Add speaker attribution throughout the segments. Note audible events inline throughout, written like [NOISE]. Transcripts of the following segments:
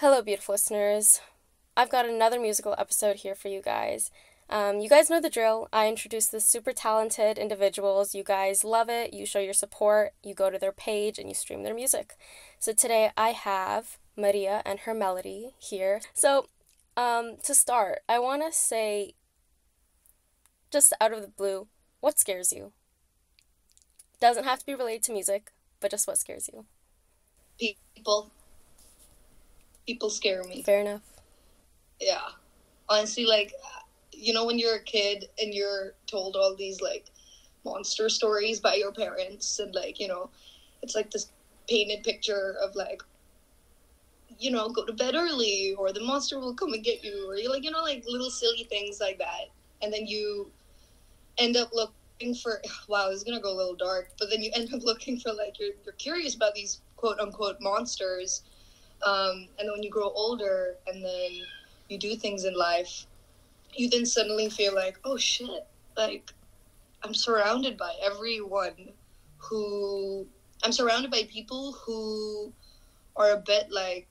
Speaker 1: Hello, beautiful listeners. I've got another musical episode here for you guys. Um, you guys know the drill. I introduce the super talented individuals. You guys love it. You show your support. You go to their page and you stream their music. So today I have Maria and her melody here. So um, to start, I want to say, just out of the blue, what scares you? Doesn't have to be related to music, but just what scares you?
Speaker 2: People. People scare me.
Speaker 1: Fair enough.
Speaker 2: Yeah. Honestly, like, you know, when you're a kid and you're told all these, like, monster stories by your parents, and, like, you know, it's like this painted picture of, like, you know, go to bed early, or the monster will come and get you, or, you're like, you know, like little silly things like that. And then you end up looking for, [SIGHS] wow, it's gonna go a little dark, but then you end up [LAUGHS] looking for, like, you're, you're curious about these quote unquote monsters. Um, and when you grow older and then you do things in life, you then suddenly feel like, oh shit, like I'm surrounded by everyone who I'm surrounded by people who are a bit like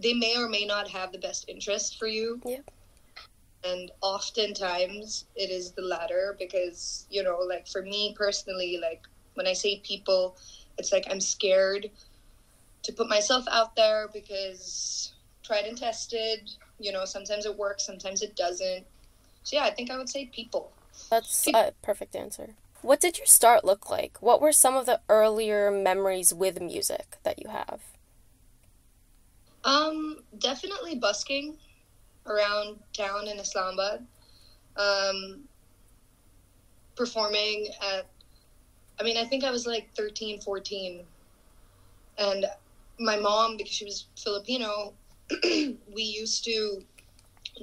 Speaker 2: they may or may not have the best interest for you.
Speaker 1: Yep.
Speaker 2: And oftentimes it is the latter because, you know, like for me personally, like when I say people, it's like I'm scared to put myself out there because tried and tested, you know, sometimes it works, sometimes it doesn't. So yeah, I think I would say people.
Speaker 1: That's a perfect answer. What did your start look like? What were some of the earlier memories with music that you have?
Speaker 2: Um, definitely busking around town in Islamabad. Um, performing at, I mean, I think I was like 13, 14. And my mom, because she was Filipino, [CLEARS THROAT] we used to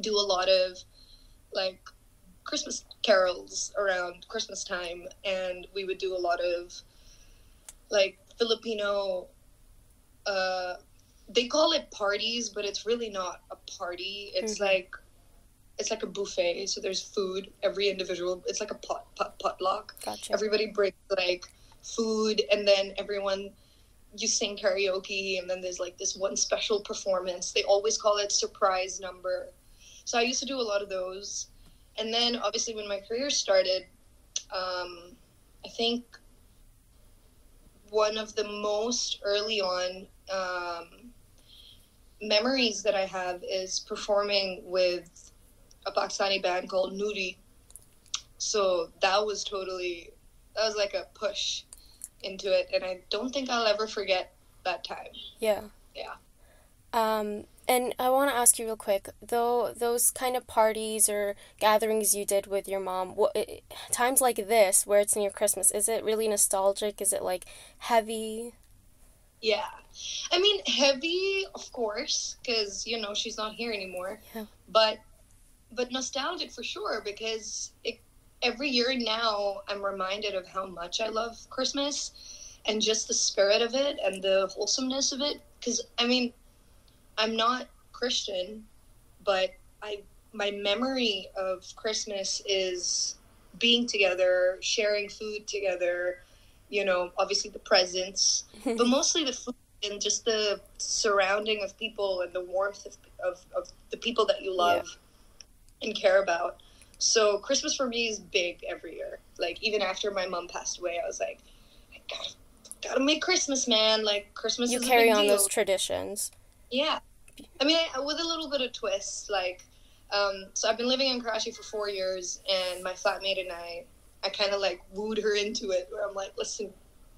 Speaker 2: do a lot of like Christmas carols around Christmas time, and we would do a lot of like Filipino. Uh, they call it parties, but it's really not a party. It's
Speaker 1: Mhm.
Speaker 2: like it's like a buffet. So there's food. Every individual. It's like a pot pot potluck.
Speaker 1: Gotcha.
Speaker 2: Everybody brings like food, and then everyone you sing karaoke, and then there's like this one special performance. They always call it surprise number. So I used to do a lot of those, and then obviously when my career started, um, I think one of the most early on um, memories that I have is performing with a Pakistani band called Noori. So that was totally that was like a push into it, and I don't think I'll ever forget that time.
Speaker 1: Yeah.
Speaker 2: Yeah.
Speaker 1: Um, and I want to ask you real quick, though those kind of parties or gatherings you did with your mom, what i times like this where it's near Christmas, is it really nostalgic? Is it like heavy?
Speaker 2: Yeah. I mean, heavy, of course, because, you know, she's not here anymore.
Speaker 1: Yeah.
Speaker 2: But, but nostalgic for sure, because it, every year now I'm reminded of how much I love Christmas and just the spirit of it and the wholesomeness of it. Because, I mean, I'm not Christian, but I, my memory of Christmas is being together, sharing food together, you know, obviously the presents, [LAUGHS] but mostly the food and just the surrounding of people and the warmth of, of, of the people that you love and care about. So Christmas for me is big every year. Like even after my mom passed away, I was like, I gotta, gotta make Christmas, man. Like Christmas
Speaker 1: You
Speaker 2: is a
Speaker 1: carry on
Speaker 2: deal.
Speaker 1: those traditions.
Speaker 2: Yeah. I mean, I, with a little bit of twist, like, um, so I've been living in Karachi for four years, and my flatmate and I, I kind of like wooed her into it, where I'm like, listen,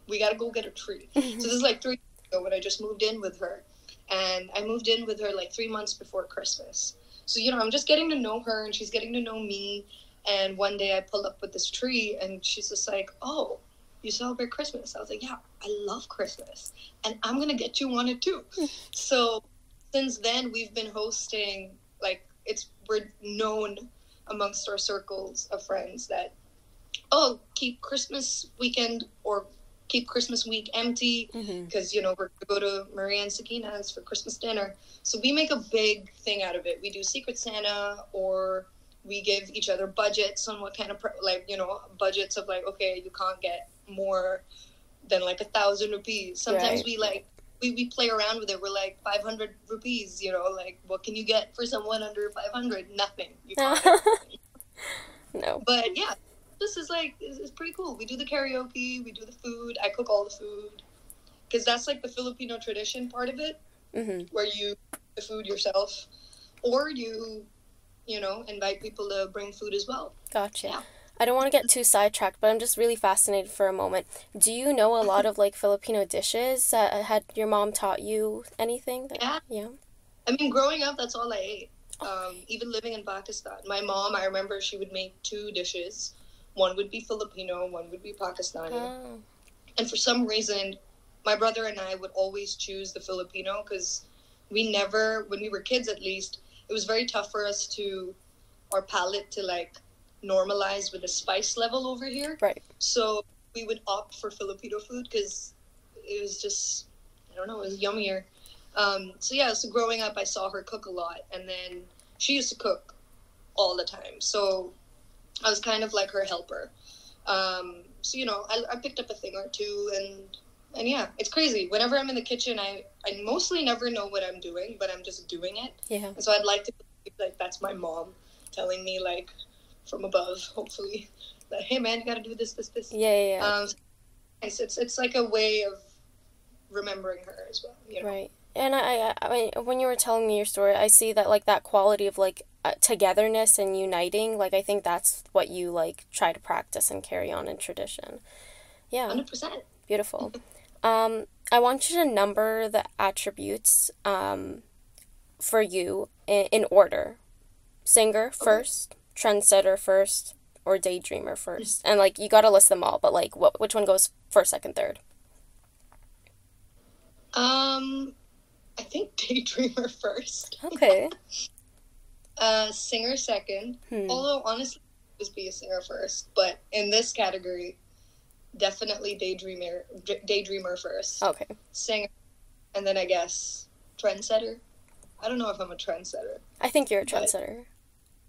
Speaker 2: we gotta go get a tree. [LAUGHS] so this is like three years ago when I just moved in with her, and I moved in with her like three months before Christmas. So you know, I'm just getting to know her, and she's getting to know me. And one day I pull up with this tree, and she's just like, "Oh, you celebrate Christmas?" I was like, "Yeah, I love Christmas, and I'm gonna get you one too." Hmm. so since then, we've been hosting like it's we're known amongst our circles of friends that oh keep Christmas weekend or keep Christmas week empty
Speaker 1: mm-hmm.
Speaker 2: because you know we're gonna go to Maria and Sakina's for Christmas dinner. So we make a big thing out of it. We do Secret Santa, or we give each other budgets on what kind of like you know budgets of like okay you can't get more than like a thousand rupees. Sometimes
Speaker 1: Right.
Speaker 2: we like we, we play around with it. We're like 500 rupees, you know, like what can you get for someone under 500? Nothing. You can't. [LAUGHS]
Speaker 1: no.
Speaker 2: but yeah, this is like is, is pretty cool. We do the karaoke, we do the food. I cook all the food because that's like the Filipino tradition part of it,
Speaker 1: hmm
Speaker 2: where you cook the food yourself, or you, you know, invite people to bring food as well.
Speaker 1: Gotcha.
Speaker 2: Yeah.
Speaker 1: I don't want to get too sidetracked, but I'm just really fascinated for a moment. Do you know a lot of like Filipino dishes? Uh, had your mom taught you anything? That,
Speaker 2: Yeah.
Speaker 1: Yeah.
Speaker 2: I mean, growing up, that's all I ate. Um, even living in Pakistan, my mom, I remember she would make two dishes. One would be Filipino, one would be Pakistani.
Speaker 1: Oh.
Speaker 2: And for some reason, my brother and I would always choose the Filipino because we never, when we were kids at least, it was very tough for us to, our palate to like normalize with the spice level over here.
Speaker 1: Right.
Speaker 2: So we would opt for Filipino food because it was just, I don't know, it was yummier. Um, so yeah, so growing up, I saw her cook a lot, and then she used to cook all the time. So I was kind of like her helper. Um, so you know, I, I picked up a thing or two, and and yeah, it's crazy. Whenever I'm in the kitchen, I I mostly never know what I'm doing, but I'm just doing it.
Speaker 1: Yeah.
Speaker 2: And so I'd like to like that's my mom telling me like from above, hopefully, that hey man, you got to do this, this, this.
Speaker 1: Yeah. Yeah. yeah.
Speaker 2: Um, it's, it's it's like a way of remembering her as well. You know.
Speaker 1: Right. And I, I, I when you were telling me your story, I see that like that quality of like uh, togetherness and uniting. Like I think that's what you like try to practice and carry on in tradition. Yeah,
Speaker 2: Hundred percent.
Speaker 1: beautiful. [LAUGHS] Um, I want you to number the attributes um, for you in, in order: singer first, trendsetter first, or daydreamer first. And like you got to list them all, but like what which one goes first, second, third?
Speaker 2: Um, I think [LAUGHS] daydreamer first.
Speaker 1: Okay. [LAUGHS]
Speaker 2: Uh, singer second.
Speaker 1: Hmm.
Speaker 2: Although honestly, just be a singer first. But in this category, definitely daydreamer. Daydreamer first.
Speaker 1: Okay.
Speaker 2: Singer, and then I guess trendsetter. I don't know if I'm a trendsetter.
Speaker 1: I think you're a trendsetter.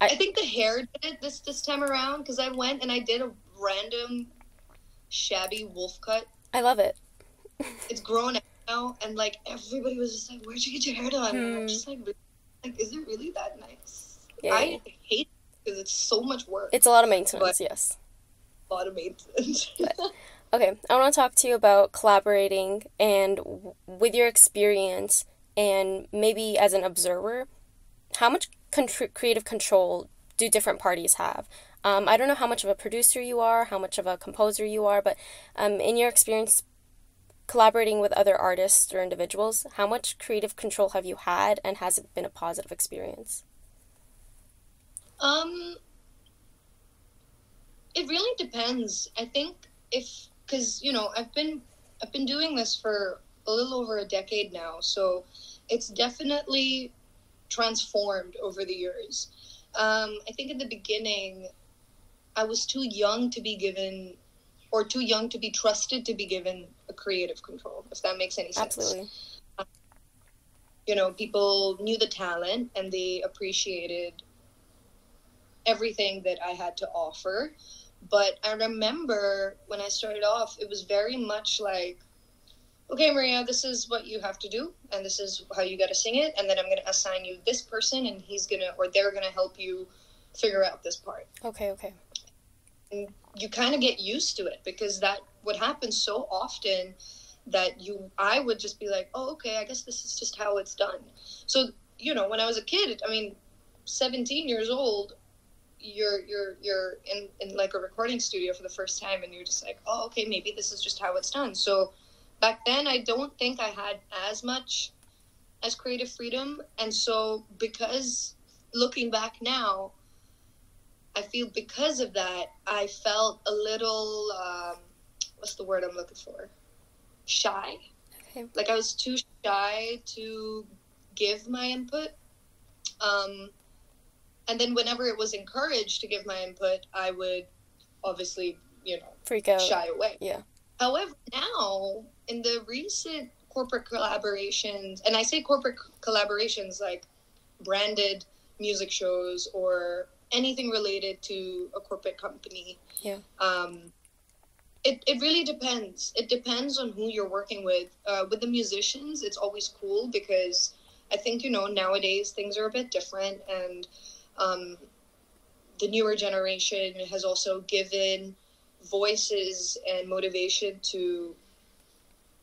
Speaker 2: I think the hair did it this this time around because I went and I did a random shabby wolf cut.
Speaker 1: I love it.
Speaker 2: It's grown out now, and like everybody was just like, "Where'd you get your hair done?" And
Speaker 1: Hmm.
Speaker 2: I'm just like, "Like, is it really that nice?"
Speaker 1: Yeah.
Speaker 2: I hate because it's so much work.
Speaker 1: It's a lot of maintenance, yes.
Speaker 2: a lot of maintenance. [LAUGHS]
Speaker 1: Okay, I want to talk to you about collaborating and w- with your experience and maybe as an observer, how much contr- creative control do different parties have? Um, I don't know how much of a producer you are, how much of a composer you are, but um, in your experience collaborating with other artists or individuals, how much creative control have you had and has it been a positive experience?
Speaker 2: Um, it really depends. I think if because you know I've been I've been doing this for a little over a decade now, so it's definitely transformed over the years. Um, I think in the beginning, I was too young to be given, or too young to be trusted to be given a creative control. If that makes any sense
Speaker 1: Absolutely.
Speaker 2: Um, you know, people knew the talent and they appreciated everything that I had to offer. But I remember when I started off, it was very much like, okay, Maria, this is what you have to do, and this is how you got to sing it, and then I'm going to assign you this person, and he's going to, or they're going to help you figure out this part.
Speaker 1: Okay, okay.
Speaker 2: And you kind of get used to it because that would happen so often that you I would just be like, "Oh, okay, I guess this is just how it's done." So, you know, when I was a kid, I mean, 17 years old, you're you're you're in in like a recording studio for the first time and you're just like, "Oh, okay, maybe this is just how it's done." So, back then I don't think I had as much as creative freedom, and so because looking back now, I feel because of that, I felt a little, um, what's the word I'm looking for? Shy.
Speaker 1: Okay.
Speaker 2: Like I was too shy to give my input. Um, and then whenever it was encouraged to give my input, I would obviously, you know,
Speaker 1: Freak out.
Speaker 2: shy away.
Speaker 1: Yeah.
Speaker 2: However, now in the recent corporate collaborations, and I say corporate collaborations like branded music shows or anything related to a corporate company.
Speaker 1: Yeah.
Speaker 2: Um, it, it really depends. It depends on who you're working with. Uh, with the musicians, it's always cool because I think, you know, nowadays things are a bit different and um, the newer generation has also given voices and motivation to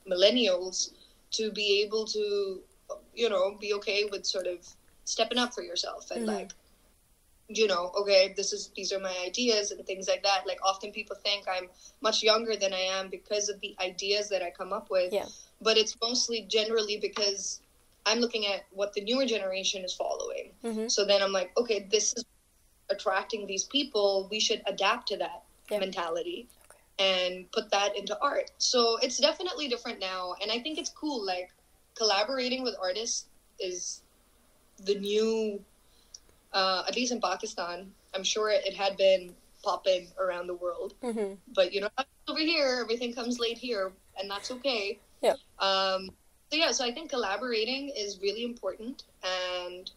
Speaker 2: millennials to be able to, you know, be okay with sort of stepping up for yourself and mm-hmm. like you know, okay, this is these are my ideas and things like that. Like often people think I'm much younger than I am because of the ideas that I come up with.
Speaker 1: Yeah.
Speaker 2: But it's mostly generally because I'm looking at what the newer generation is following. Mm-hmm. So then I'm like, okay, this is attracting these people. We should adapt to that yeah. mentality okay. and put that into art. So it's definitely different now, and I think it's cool. Like collaborating with artists is the new uh, at least in Pakistan. I'm sure it had been popping around the world, mm-hmm. but you know, over here, everything comes late here, and that's okay.
Speaker 1: Yeah.
Speaker 2: Um, so yeah, so I think collaborating is really important, and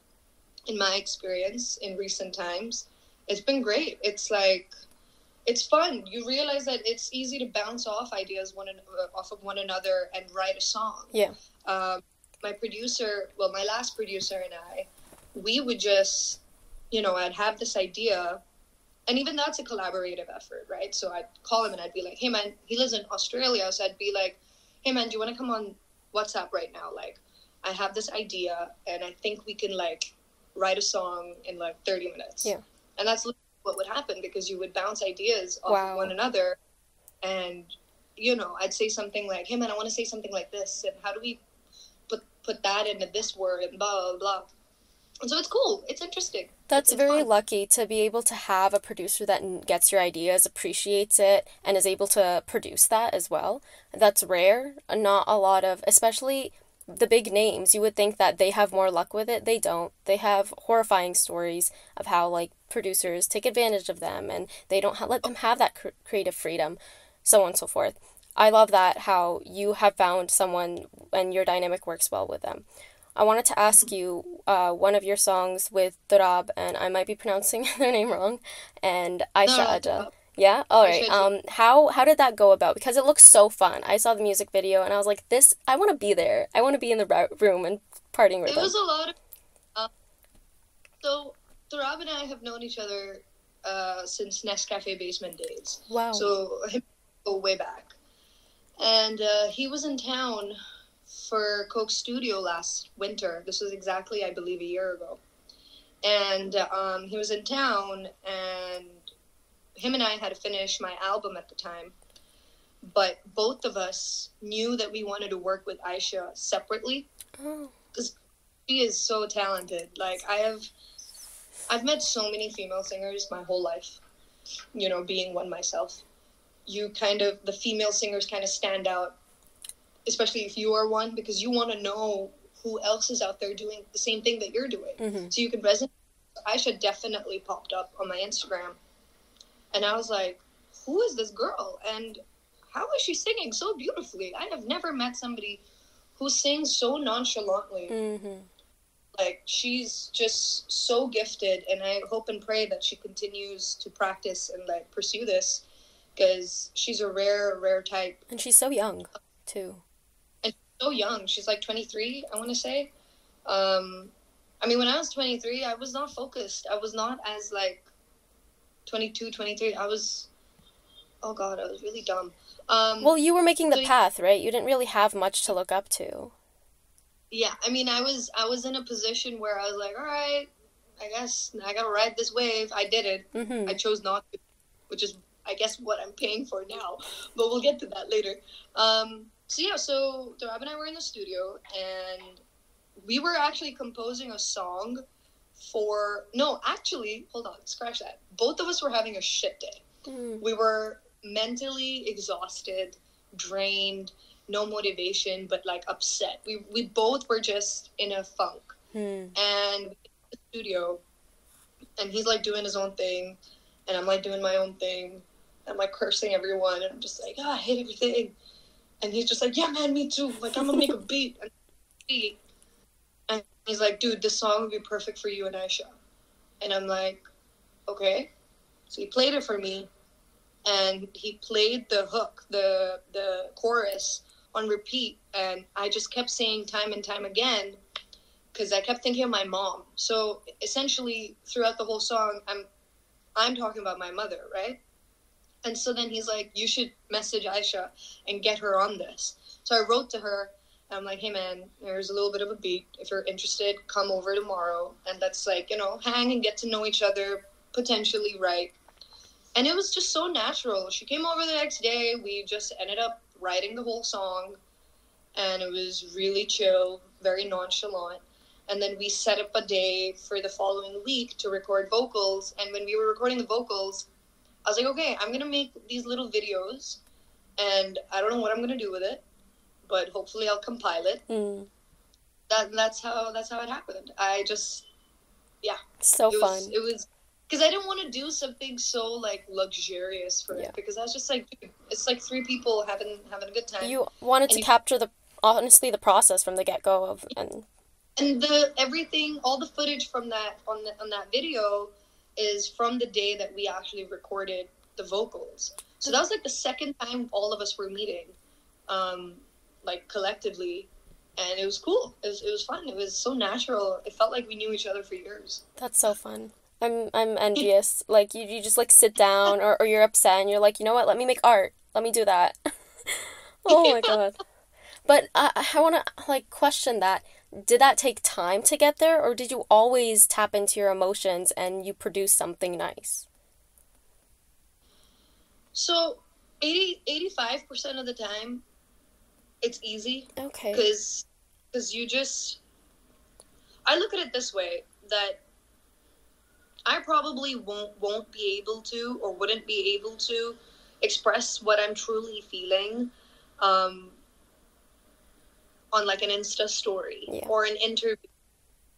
Speaker 2: in my experience in recent times, it's been great. It's like it's fun. You realize that it's easy to bounce off ideas one uh, off of one another and write a song.
Speaker 1: Yeah.
Speaker 2: Um, my producer, well, my last producer and I, we would just you know, I'd have this idea, and even that's a collaborative effort, right? So I'd call him and I'd be like, hey man, he lives in Australia, so I'd be like, hey man, do you want to come on WhatsApp right now? Like, I have this idea, and I think we can like write a song in like 30 minutes.
Speaker 1: Yeah.
Speaker 2: And that's what would happen because you would bounce ideas off wow. of one another, and you know, I'd say something like, hey man, I want to say something like this, and how do we put put that into this word and blah blah blah and so it's cool. It's interesting.
Speaker 1: That's very fun. lucky to be able to have a producer that gets your ideas, appreciates it, and is able to produce that as well. That's rare. Not a lot of, especially the big names. You would think that they have more luck with it. They don't. They have horrifying stories of how like producers take advantage of them and they don't ha- let them have that cr- creative freedom, so on and so forth. I love that how you have found someone and your dynamic works well with them. I wanted to ask you uh, one of your songs with Turab, and I might be pronouncing [LAUGHS] their name wrong, and Aisha no, Aja. Yeah. All right. Um. How how did that go about? Because it looks so fun. I saw the music video and I was like, this. I want to be there. I want to be in the room and partying with
Speaker 2: it
Speaker 1: them.
Speaker 2: It was a lot of. Uh, so Turab and I have known each other uh, since Nescafe Basement days.
Speaker 1: Wow.
Speaker 2: So him go way back, and uh, he was in town for Coke Studio last winter. This was exactly, I believe, a year ago. And um, he was in town, and him and I had to finish my album at the time. But both of us knew that we wanted to work with Aisha separately because oh. she is so talented. Like I have, I've met so many female singers my whole life. You know, being one myself, you kind of the female singers kind of stand out especially if you are one, because you want to know who else is out there doing the same thing that you're doing. Mm-hmm. So you can resonate. Aisha definitely popped up on my Instagram. And I was like, who is this girl? And how is she singing so beautifully? I have never met somebody who sings so nonchalantly. Mm-hmm. Like, she's just so gifted. And I hope and pray that she continues to practice and, like, pursue this because she's a rare, rare type.
Speaker 1: And she's so young, too
Speaker 2: so young. She's like 23, I want to say. Um, I mean, when I was 23, I was not focused. I was not as like 22, 23. I was, oh God, I was really dumb. Um,
Speaker 1: well, you were making the so, path, right? You didn't really have much to look up to.
Speaker 2: Yeah, I mean, I was I was in a position where I was like, all right, I guess I gotta ride this wave. I did it. Mm-hmm. I chose not to, which is I guess what I'm paying for now. But we'll get to that later. Um, so yeah, so Rob and I were in the studio and we were actually composing a song for no, actually, hold on, scratch that. Both of us were having a shit day. Mm. We were mentally exhausted, drained, no motivation, but like upset. We we both were just in a funk. Mm. And the studio and he's like doing his own thing and I'm like doing my own thing. I'm like cursing everyone and I'm just like, oh, I hate everything. And he's just like, yeah, man, me too. Like, I'm gonna make a [LAUGHS] beat. And beat. And he's like, dude, this song would be perfect for you and Aisha. And I'm like, okay. So he played it for me. and he played the hook, the the chorus on repeat, and I just kept saying time and time again because I kept thinking of my mom. So essentially, throughout the whole song, I'm I'm talking about my mother, right? And so then he's like, "You should message Aisha and get her on this." So I wrote to her. I'm like, "Hey man, there's a little bit of a beat. If you're interested, come over tomorrow, and let's like you know hang and get to know each other, potentially right." And it was just so natural. She came over the next day. We just ended up writing the whole song, and it was really chill, very nonchalant and then we set up a day for the following week to record vocals and when we were recording the vocals i was like okay i'm gonna make these little videos and i don't know what i'm gonna do with it but hopefully i'll compile it
Speaker 1: Mm.
Speaker 2: that that's how that's how it happened i just yeah
Speaker 1: So
Speaker 2: it
Speaker 1: fun.
Speaker 2: was it was because i didn't want to do something so like luxurious for
Speaker 1: Yeah.
Speaker 2: it because i was just like dude, it's like three people having having a good time
Speaker 1: You wanted to
Speaker 2: you-
Speaker 1: capture the honestly the process from the get go of and
Speaker 2: and the everything all the footage from that on the, on that video is from the day that we actually recorded the vocals so that was like the second time all of us were meeting um like collectively and it was cool it was, it was fun it was so natural it felt like we knew each other for years
Speaker 1: that's so fun. I'm I'm [LAUGHS] envious. like you, you just like sit down or, or you're upset and you're like, you know what, let me make art. Let me do that. [LAUGHS] oh my [LAUGHS] god. But I I wanna like question that. Did that take time to get there or did you always tap into your emotions and you produce something nice?
Speaker 2: so 80 85% of the time it's easy
Speaker 1: Okay.
Speaker 2: because because you just i look at it this way that i probably won't won't be able to or wouldn't be able to express what i'm truly feeling um on like an insta story
Speaker 1: Yeah.
Speaker 2: or an interview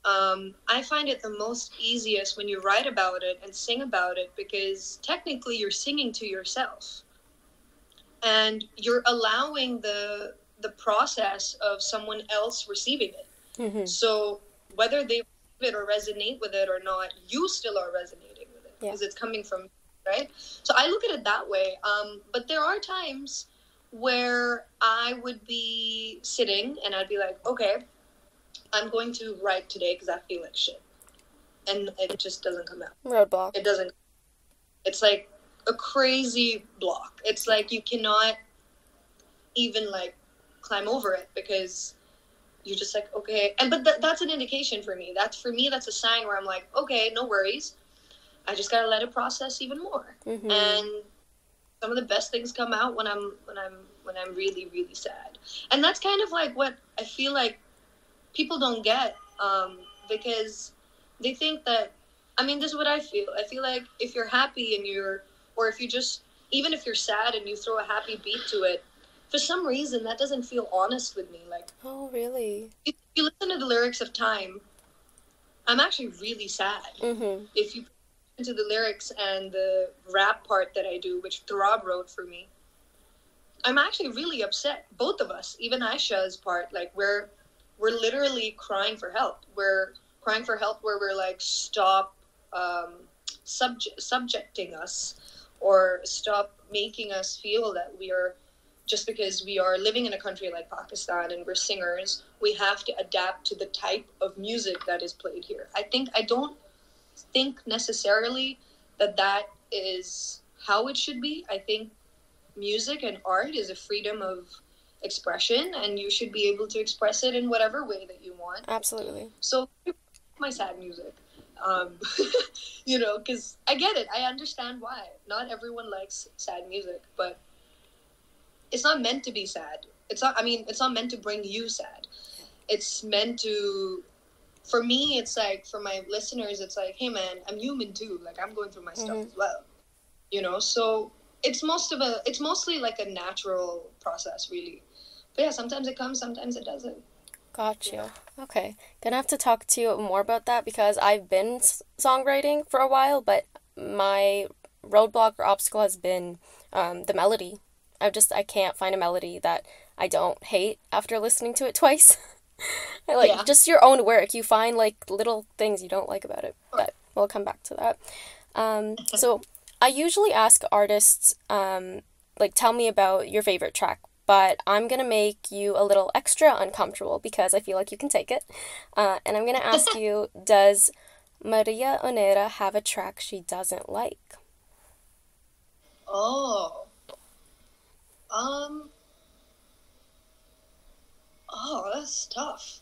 Speaker 2: um, I find it the most easiest when you write about it and sing about it because technically you're singing to yourself and you're allowing the the process of someone else receiving it.
Speaker 1: hmm
Speaker 2: So whether they receive it or resonate with it or not, you still are resonating with it
Speaker 1: Yeah.
Speaker 2: because it's coming from right. So I look at it that way. Um, but there are times where I would be sitting and I'd be like, okay, I'm going to write today because I feel like shit, and it just doesn't come out.
Speaker 1: Roadblock.
Speaker 2: it doesn't it's like a crazy block. It's like you cannot even like climb over it because you're just like okay. And but th- that's an indication for me. That's for me that's a sign where i'm like okay no worries. I just gotta let it process even more.
Speaker 1: Hmm
Speaker 2: and some of the best things come out when i'm when i'm when i'm really really sad. And that's kind of like what i feel like people don't get um, because they think that i mean this is what i feel. I feel like if you're happy and you're or if you just even if you're sad and you throw a happy beat to it for some reason that doesn't feel honest with me. Like
Speaker 1: Oh, really?
Speaker 2: if you listen to the lyrics of time i'm actually really sad.
Speaker 1: Hmm
Speaker 2: if you into the lyrics and the rap part that I do, which Turab wrote for me, I'm actually really upset. Both of us, even Aisha's part, like we're we're literally crying for help. We're crying for help where we're like, stop um, subject subjecting us, or stop making us feel that we are just because we are living in a country like Pakistan and we're singers, we have to adapt to the type of music that is played here. I think I don't think necessarily that that is how it should be. I think music and art is a freedom of expression, and you should be able to express it in whatever way that you want.
Speaker 1: Absolutely.
Speaker 2: So, my sad music, um, [LAUGHS] you know, because I get it. I understand why. Not everyone likes sad music, but it's not meant to be sad. It's not. I mean, it's not meant to bring you sad. It's meant to. For me, it's like for my listeners, it's like, hey man, I'm human too. Like I'm going through my stuff
Speaker 1: Mhm.
Speaker 2: as well. You know, so it's most of a. It's mostly like a natural process, really. But yeah, sometimes it comes, sometimes it doesn't.
Speaker 1: Got you. Okay. Gonna have to talk to you more about that because I've been songwriting for a while, but my roadblock or obstacle has been um, the melody. I just I can't find a melody that I don't hate after listening to it twice. [LAUGHS] [LAUGHS] Like
Speaker 2: Yeah.
Speaker 1: just your own work. You find like little things you don't like about it, but we'll come back to that. Um, so I usually ask artists, um, like, tell me about your favorite track, but I'm gonna make you a little extra uncomfortable because I feel like you can take it. Uh, and I'm gonna ask [LAUGHS] you, does Maria Unera have a track she doesn't like?
Speaker 2: Oh. Um. Oh, that's tough.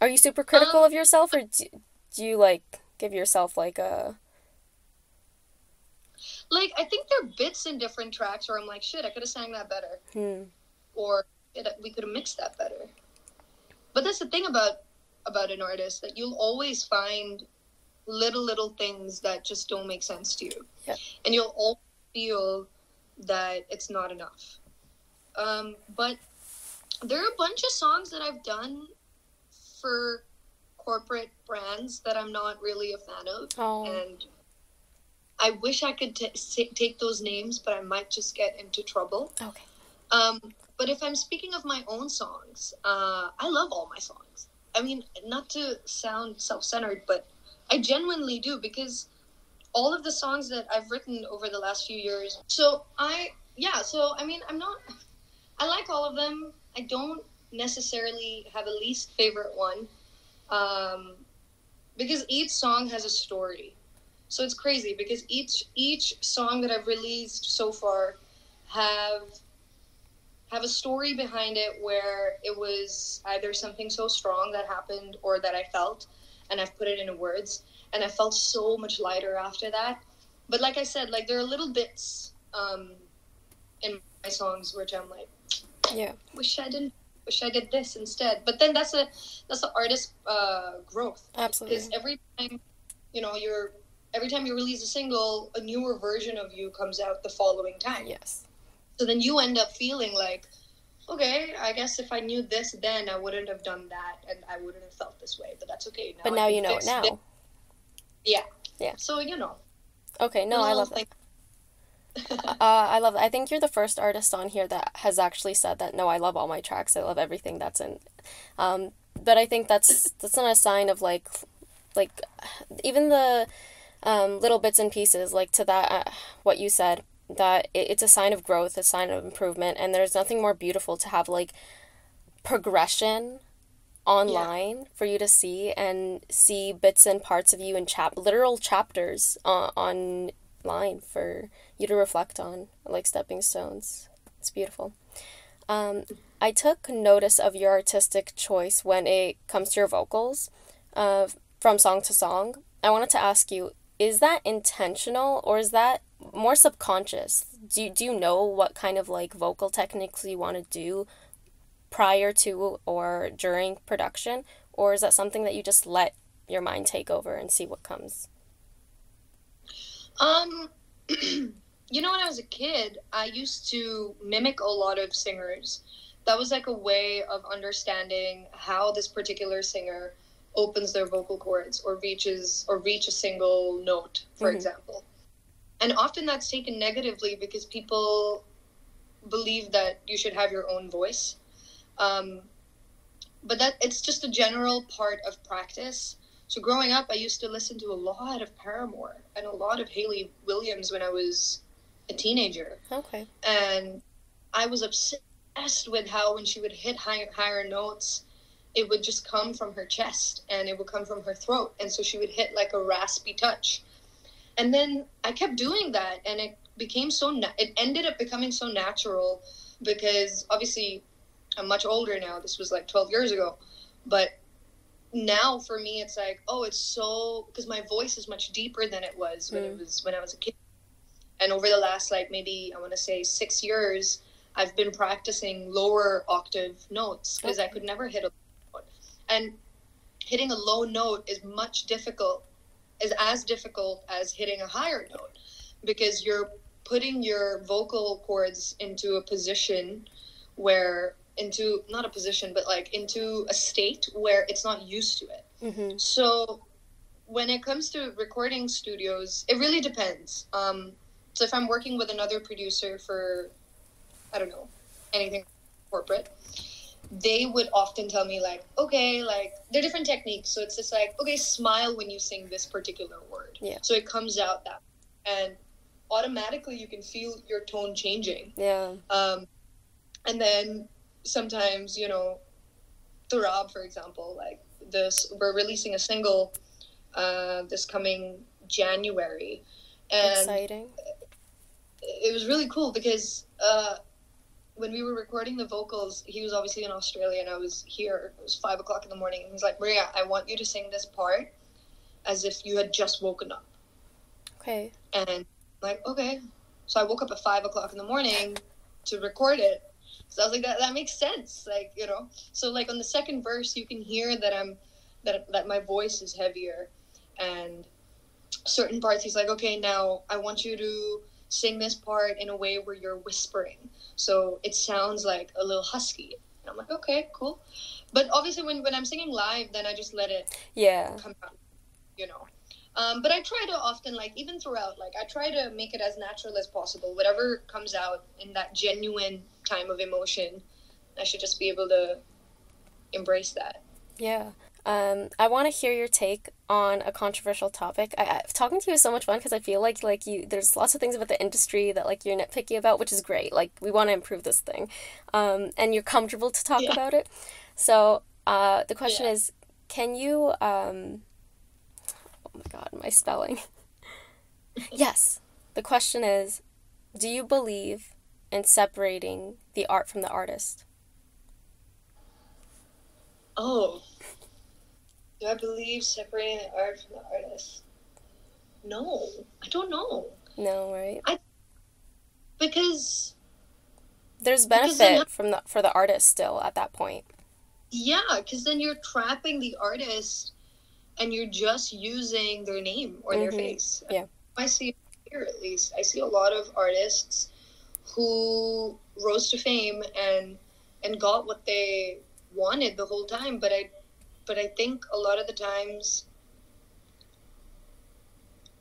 Speaker 1: Are you super critical um, of yourself, or do, do you like give yourself like a
Speaker 2: like I think there are bits in different tracks where I'm like, shit, I could have sang that better,
Speaker 1: hmm.
Speaker 2: or it, we could have mixed that better. But that's the thing about about an artist that you'll always find little little things that just don't make sense to you,
Speaker 1: yeah.
Speaker 2: and you'll all feel that it's not enough. Um, but there are a bunch of songs that I've done for corporate brands that I'm not really a fan of,
Speaker 1: oh.
Speaker 2: and I wish I could t- take those names, but I might just get into trouble.
Speaker 1: Okay.
Speaker 2: Um, but if I'm speaking of my own songs, uh, I love all my songs. I mean, not to sound self-centered, but I genuinely do because all of the songs that I've written over the last few years. So I, yeah. So I mean, I'm not. I like all of them. I don't necessarily have a least favorite one, um, because each song has a story. So it's crazy because each each song that I've released so far have have a story behind it where it was either something so strong that happened or that I felt and I've put it into words and I felt so much lighter after that. But like I said, like there are little bits um, in my songs which I'm like,
Speaker 1: yeah,
Speaker 2: wish I didn't, wish I did this instead. But then that's a that's the artist uh, growth.
Speaker 1: Absolutely.
Speaker 2: Because every time, you know, you're every time you release a single, a newer version of you comes out the following time.
Speaker 1: Yes.
Speaker 2: So then you end up feeling like, okay, I guess if I knew this then, I wouldn't have done that, and I wouldn't have felt this way. But that's okay.
Speaker 1: Now but now you know it now. This.
Speaker 2: Yeah.
Speaker 1: Yeah.
Speaker 2: So you know.
Speaker 1: Okay. No, I love that. Uh, I love. It. I think you're the first artist on here that has actually said that. No, I love all my tracks. I love everything that's in. Um, but I think that's that's not a sign of like, like, even the um, little bits and pieces like to that uh, what you said that it, it's a sign of growth a sign of improvement and there's nothing more beautiful to have like progression online yeah. for you to see and see bits and parts of you in chap literal chapters uh, online for you to reflect on like stepping stones it's beautiful um, i took notice of your artistic choice when it comes to your vocals uh, from song to song i wanted to ask you is that intentional or is that more subconscious? Do you, do you know what kind of like vocal techniques you want to do prior to or during production or is that something that you just let your mind take over and see what comes?
Speaker 2: Um [CLEARS THROAT] you know when I was a kid, I used to mimic a lot of singers. That was like a way of understanding how this particular singer opens their vocal cords or reaches or reach a single note, for mm-hmm. example. And often that's taken negatively because people believe that you should have your own voice. Um, but that it's just a general part of practice. So growing up, I used to listen to a lot of Paramore and a lot of Hayley Williams when I was a teenager.
Speaker 1: Okay.
Speaker 2: And I was obsessed with how when she would hit higher, higher notes, it would just come from her chest and it would come from her throat. And so she would hit like a raspy touch. And then I kept doing that and it became so, na- it ended up becoming so natural because obviously I'm much older now. This was like 12 years ago. But now for me, it's like, oh, it's so, because my voice is much deeper than it was when mm. it was, when I was a kid. And over the last, like maybe I want to say six years, I've been practicing lower octave notes because okay. I could never hit a low note. and hitting a low note is much difficult is as difficult as hitting a higher note because you're putting your vocal cords into a position where into not a position but like into a state where it's not used to it
Speaker 1: mm-hmm.
Speaker 2: so when it comes to recording studios it really depends um, so if i'm working with another producer for i don't know anything corporate they would often tell me like okay like they're different techniques so it's just like okay smile when you sing this particular word
Speaker 1: yeah
Speaker 2: so it comes out that and automatically you can feel your tone changing.
Speaker 1: Yeah.
Speaker 2: Um, and then sometimes, you know, Turab, for example, like this, we're releasing a single uh, this coming January. And
Speaker 1: Exciting.
Speaker 2: it was really cool because uh, when we were recording the vocals, he was obviously in Australia and I was here. It was five o'clock in the morning. And he's like, Maria, I want you to sing this part as if you had just woken up.
Speaker 1: Okay.
Speaker 2: And I'm like, okay. So I woke up at five o'clock in the morning to record it. So I was like, that, that makes sense. Like, you know, so like on the second verse, you can hear that I'm, that, that my voice is heavier and certain parts he's like, okay, now I want you to sing this part in a way where you're whispering. So it sounds like a little husky. And I'm like, okay, cool. But obviously when, when I'm singing live, then I just let it
Speaker 1: Yeah.
Speaker 2: come out, you know. Um, but I try to often, like, even throughout, like, I try to make it as natural as possible. Whatever comes out in that genuine time of emotion, I should just be able to embrace that.
Speaker 1: Yeah. Um, I want to hear your take on a controversial topic. I, I talking to you is so much fun because I feel like like you there's lots of things about the industry that like you're nitpicky about, which is great. Like we want to improve this thing, um, and you're comfortable to talk
Speaker 2: Yeah.
Speaker 1: about it. So uh, the question
Speaker 2: Yeah.
Speaker 1: is, can you? Um, Oh my God, my spelling. [LAUGHS] yes, the question is, do you believe in separating the art from the artist?
Speaker 2: Oh. Do I believe separating the art from the artist? No, I don't know.
Speaker 1: No, right?
Speaker 2: I Because,
Speaker 1: There's
Speaker 2: Because
Speaker 1: benefit from the for the artist still at that point.
Speaker 2: yeah, because then you're trapping the artist and you're just using their name or their
Speaker 1: Mhm.
Speaker 2: face.
Speaker 1: Yeah.
Speaker 2: I see here at least, I see a lot of artists who rose to fame and and got what they wanted the whole time, but I but I think a lot of the times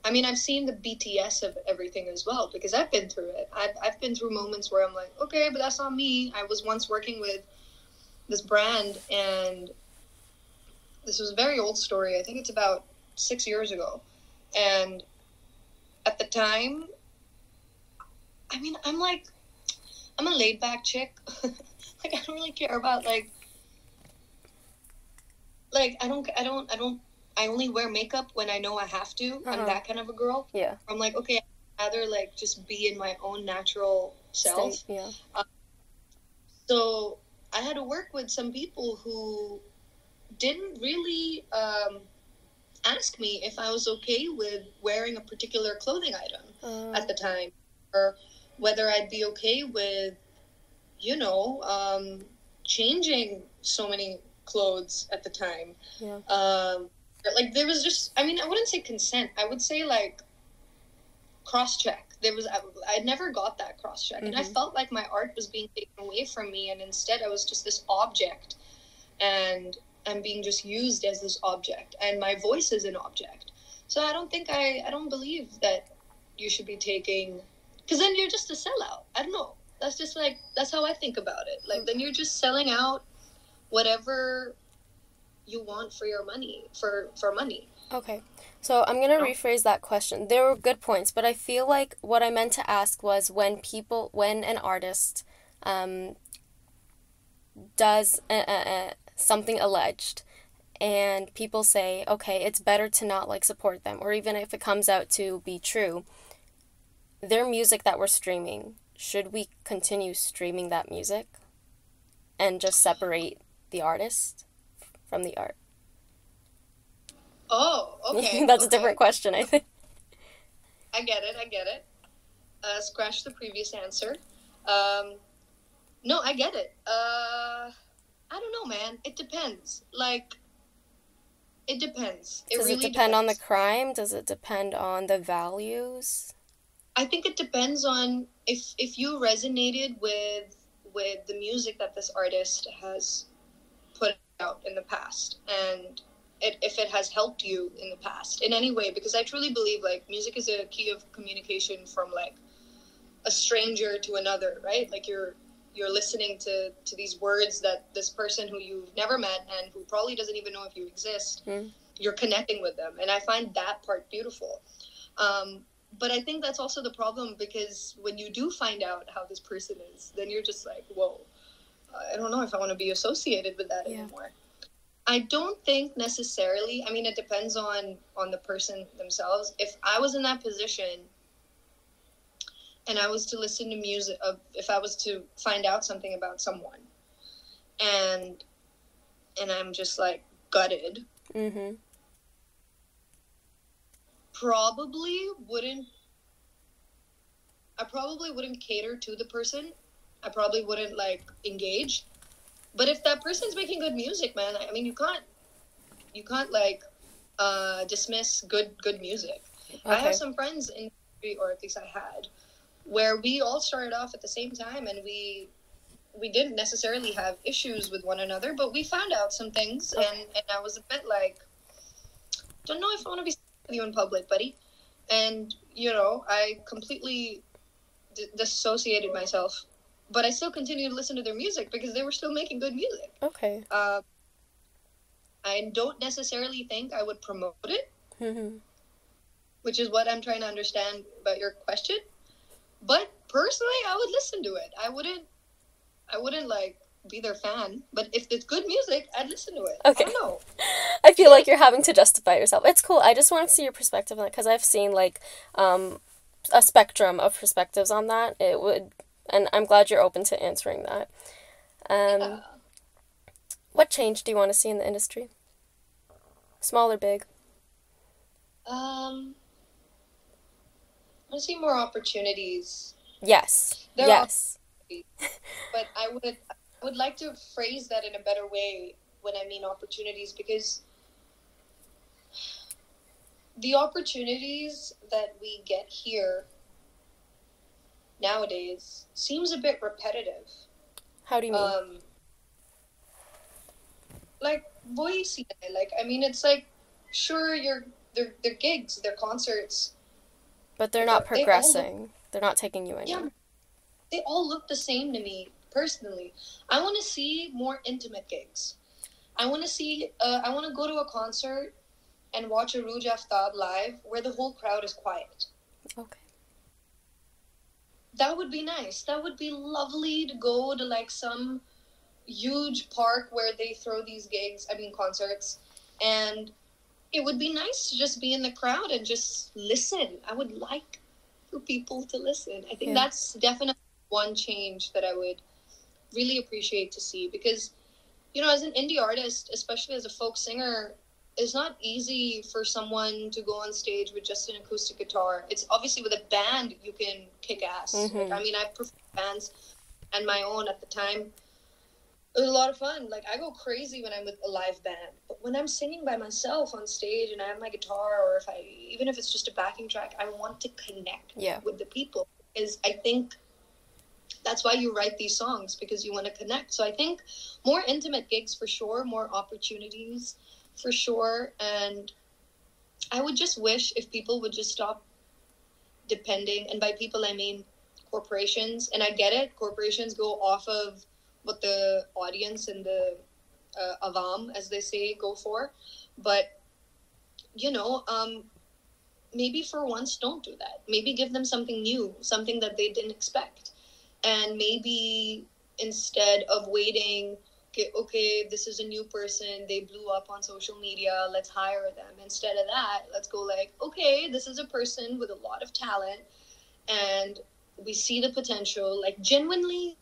Speaker 2: I mean, I've seen the BTS of everything as well because I've been through it. I've, I've been through moments where I'm like, okay, but that's not me. I was once working with this brand, and this was a very old story. I think it's about six years ago. And at the time, I mean, I'm like, I'm a laid back chick. [LAUGHS] like, I don't really care about, like, like I don't, I don't, I don't. I only wear makeup when I know I have to.
Speaker 1: Uh-huh.
Speaker 2: I'm that kind of a girl.
Speaker 1: Yeah.
Speaker 2: I'm like, okay, I'd rather like just be in my own natural self.
Speaker 1: State, yeah.
Speaker 2: So I had to work with some people who didn't really um, ask me if I was okay with wearing a particular clothing item
Speaker 1: Uh,
Speaker 2: at the time, or whether I'd be okay with, you know, um, changing so many clothes at the time.
Speaker 1: Yeah.
Speaker 2: Um, like there was just, I mean, I wouldn't say consent. I would say like cross check. There was, I, I never got that cross check, and I
Speaker 1: Mhm.
Speaker 2: felt like my art was being taken away from me, and instead I was just this object, and I'm being just used as this object, and my voice is an object. So I don't think I, I don't believe that you should be taking, because then you're just a sellout. I don't know. That's just like that's how I think about it. Like then you're just selling out whatever you want for your money for for money.
Speaker 1: Okay. So I'm gonna
Speaker 2: Oh.
Speaker 1: rephrase that question. There were good points, but I feel like what I meant to ask was when people, when an artist, um, does uh, uh, uh, something alleged, and people say, okay, it's better to not like support them, or even if it comes out to be true, their music that we're streaming, should we continue streaming that music, and just separate the artist from the art?
Speaker 2: Oh, [LAUGHS] okay.
Speaker 1: That's a different question, I think.
Speaker 2: I get it. I get it. Uh, scratch the previous answer. Um, no, I get it. Uh, I don't know, man. It depends. Like, it depends. It
Speaker 1: Does
Speaker 2: really
Speaker 1: it depend on the crime? Does it depend on the values?
Speaker 2: I think it depends on if if you resonated with with the music that this artist has put out in the past and it, if it has helped you in the past in any way because i truly believe like music is a key of communication from like a stranger to another right like you're you're listening to to these words that this person who you've never met and who probably doesn't even know if you exist
Speaker 1: Mm.
Speaker 2: you're connecting with them and i find that part beautiful um, but I think that's also the problem because when you do find out how this person is, then you're just like, whoa, I don't know if I want to be associated with that yeah. anymore. I don't think necessarily. I mean, it depends on on the person themselves. If I was in that position and I was to listen to music, of if I was to find out something about someone, and and I'm just like gutted. Mm-hmm. Probably wouldn't. I probably wouldn't cater to the person. I probably wouldn't like engage. But if that person's making good music, man, I mean, you can't, you can't like uh, dismiss good good music. Okay. I have some friends in, or at least I had, where we all started off at the same time, and we we didn't necessarily have issues with one another, but we found out some things, okay. and and I was a bit like, don't know if I want to be with you in public, buddy. And you know, I completely d- dissociated myself, but I still continued to listen to their music because they were still making good music.
Speaker 1: Okay.
Speaker 2: Uh, I don't necessarily think I would promote it, mm-hmm. which is what I'm trying to understand about your question. But personally, I would listen to it. I wouldn't I wouldn't like be their fan, but if it's good music, I'd listen to it. Okay. I [LAUGHS]
Speaker 1: I feel like you're having to justify yourself. It's cool. I just want to see your perspective on it because I've seen like um, a spectrum of perspectives on that. It would, and I'm glad you're open to answering that. Um, yeah. What change do you want to see in the industry? Small or big?
Speaker 2: Um, I want to see more opportunities.
Speaker 1: Yes. There yes [LAUGHS]
Speaker 2: but I would I would like to phrase that in a better way when I mean opportunities because the opportunities that we get here nowadays seems a bit repetitive.
Speaker 1: How do you mean? Um,
Speaker 2: like Boise, like I mean, it's like sure you're they're they're gigs, they're concerts,
Speaker 1: but they're not progressing. They look, they're not taking you anywhere. Yeah,
Speaker 2: they all look the same to me personally. I want to see more intimate gigs. I want to see. Uh, I want to go to a concert and watch Arooj Aftab live where the whole crowd is quiet.
Speaker 1: Okay.
Speaker 2: That would be nice. That would be lovely to go to like some huge park where they throw these gigs. I mean concerts, and it would be nice to just be in the crowd and just listen. I would like for people to listen. I think yeah. that's definitely one change that I would really appreciate to see because, you know, as an indie artist, especially as a folk singer, it's not easy for someone to go on stage with just an acoustic guitar. It's obviously with a band you can kick ass. Mm-hmm. Like, I mean, I've performed bands and my own at the time. It was a lot of fun. Like I go crazy when I'm with a live band, but when I'm singing by myself on stage and I have my guitar, or if I even if it's just a backing track, I want to connect
Speaker 1: yeah.
Speaker 2: with the people because I think that's why you write these songs because you want to connect. So I think more intimate gigs for sure, more opportunities for sure. And I would just wish if people would just stop depending, and by people I mean corporations. And I get it, corporations go off of what the audience and the uh, avam, as they say, go for. But you know, um, maybe for once don't do that. Maybe give them something new, something that they didn't expect and maybe instead of waiting okay, okay this is a new person they blew up on social media let's hire them instead of that let's go like okay this is a person with a lot of talent and we see the potential like genuinely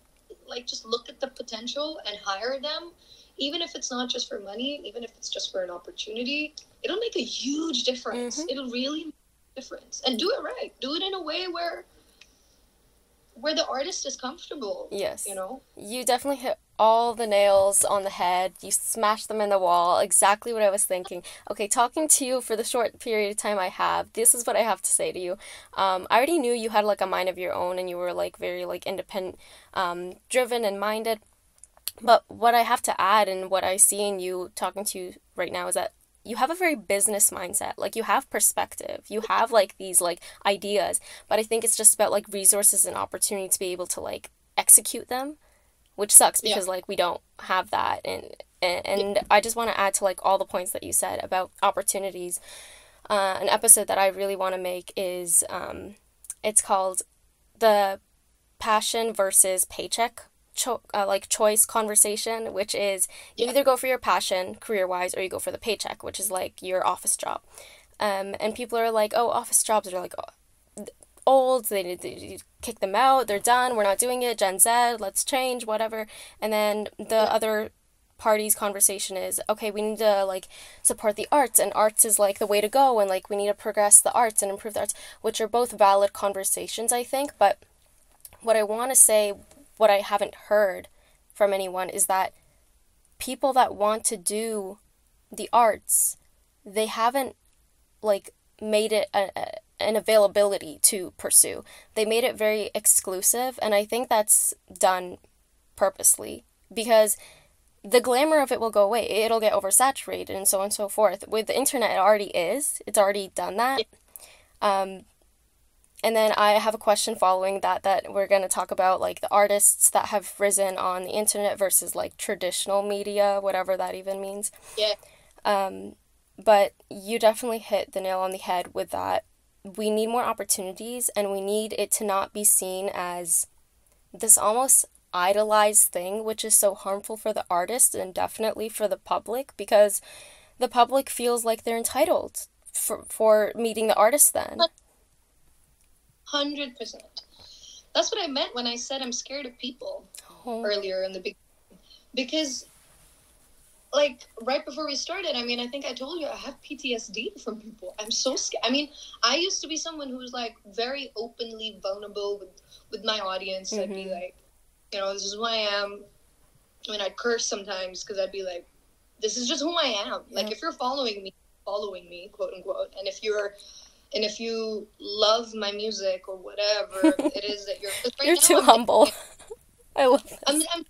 Speaker 2: like just look at the potential and hire them. Even if it's not just for money even if it's just for an opportunity it'll make a huge difference. Mm-hmm. it'll really make a difference. And do it right. Do it in a way where where the artist is comfortable.
Speaker 1: Yes.
Speaker 2: You know?
Speaker 1: You definitely hit all the nails on the head. You smashed them in the wall. Exactly what I was thinking. Okay, talking to you for the short period of time I have, this is what I have to say to you. Um, I already knew you had like a mind of your own and you were like very like independent, um, driven and minded. But what I have to add and what I see in you talking to you right now is that you have a very business mindset. Like you have perspective. You have like these like ideas. But i think it's just about like resources and opportunity to be able to like execute them which sucks because yeah. like we don't have that. And and, and i just want to add to like all the points that you said about opportunities. Uh, an episode that I really want to make is um, it's called the passion versus paycheck cho- uh, like choice conversation, which is you
Speaker 2: Yeah.
Speaker 1: either go for your passion career wise or you go for the paycheck, which is like your office job. Um, and people are like, oh, office jobs are like old. They need to kick them out. They're done. We're not doing it. Gen Z, let's change, whatever. And then the other party's conversation is okay we need to like support the arts and arts is like the way to go and like we need to progress the arts and improve the arts which are both valid conversations i think but what i want to say what i haven't heard from anyone is that people that want to do the arts they haven't like made it a, a, an availability to pursue they made it very exclusive and i think that's done purposely because the glamour of it will go away. It'll get oversaturated and so on and so forth. With the internet, it already is. It's already done that. Um, and then I have a question following that that we're going to talk about like the artists that have risen on the internet versus like traditional media, whatever that even means.
Speaker 2: Yeah.
Speaker 1: Um, but you definitely hit the nail on the head with that. We need more opportunities and we need it to not be seen as this almost idolized thing, which is so harmful for the artist and definitely for the public because the public feels like they're entitled for, for meeting the artist then.
Speaker 2: But 100%. That's what I meant when I said I'm scared of people
Speaker 1: oh.
Speaker 2: earlier in the beginning. Because, like, right before we started, I mean, I think I told you I have PTSD from people. I'm so scared. I mean, I used to be someone who was, like, very openly vulnerable with, with my audience. Mm-hmm. I'd be
Speaker 1: mm-hmm.
Speaker 2: like, you know, this is who I am. I mean, I'd curse sometimes because I'd be like, this is just who I am.
Speaker 1: Yeah.
Speaker 2: Like, if you're following me, following me, quote unquote. And if you're and if you love my music or whatever [LAUGHS] it is that you're, right
Speaker 1: You're too
Speaker 2: I'm-
Speaker 1: humble. [LAUGHS] I love this.
Speaker 2: I'm, I'm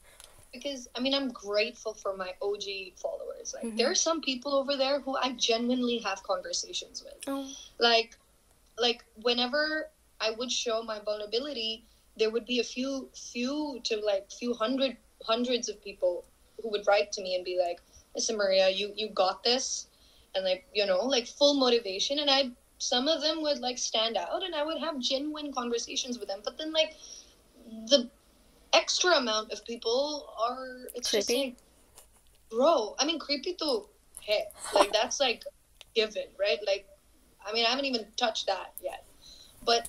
Speaker 2: because I mean I'm grateful for my OG followers. Like there mm-hmm. are some people over there who I genuinely have conversations with.
Speaker 1: Oh.
Speaker 2: Like like whenever I would show my vulnerability, there would be a few few to like few hundred hundreds of people who would write to me and be like, "Listen, Maria, you you got this," and like you know like full motivation. And I some of them would like stand out, and I would have genuine conversations with them. But then like the extra amount of people are it's just like bro i mean creepy to hey [LAUGHS] like that's like given right? Like i mean i haven't even touched that yet. But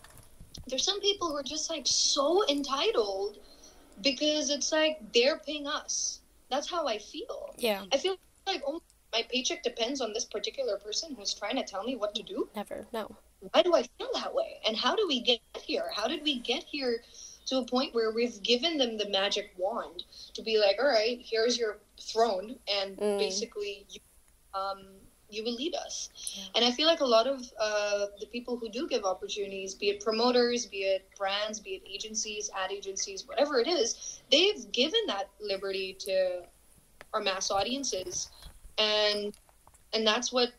Speaker 2: there's some people who are just like so entitled because it's like they're paying us. That's how i feel.
Speaker 1: Yeah,
Speaker 2: i feel like oh my paycheck depends on this particular person who's trying to tell me what to do
Speaker 1: never. No.
Speaker 2: why do I feel that way? And how do we get here? How did we get here to a point where we've given them the magic wand to be like, all right, here's your throne, and
Speaker 1: Mm.
Speaker 2: basically, you, um, you will lead us.
Speaker 1: Yeah.
Speaker 2: And I feel like a lot of uh, the people who do give opportunities, be it promoters, be it brands, be it agencies, ad agencies, whatever it is, they've given that liberty to our mass audiences, and and that's what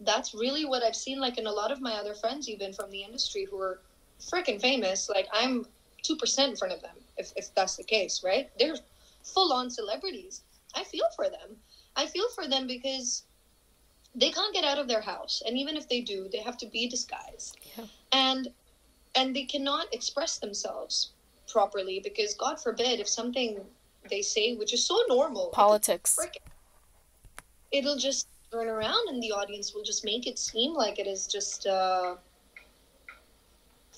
Speaker 2: that's really what I've seen like in a lot of my other friends even from the industry who are freaking famous like I'm 2% in front of them if, if that's the case right they're full on celebrities I feel for them I feel for them because they can't get out of their house and even if they do they have to be disguised
Speaker 1: Yeah.
Speaker 2: and and they cannot express themselves properly because god forbid if something they say which is so normal
Speaker 1: Politics.
Speaker 2: frick it'll just turn around and the audience will just make it seem like it is just uh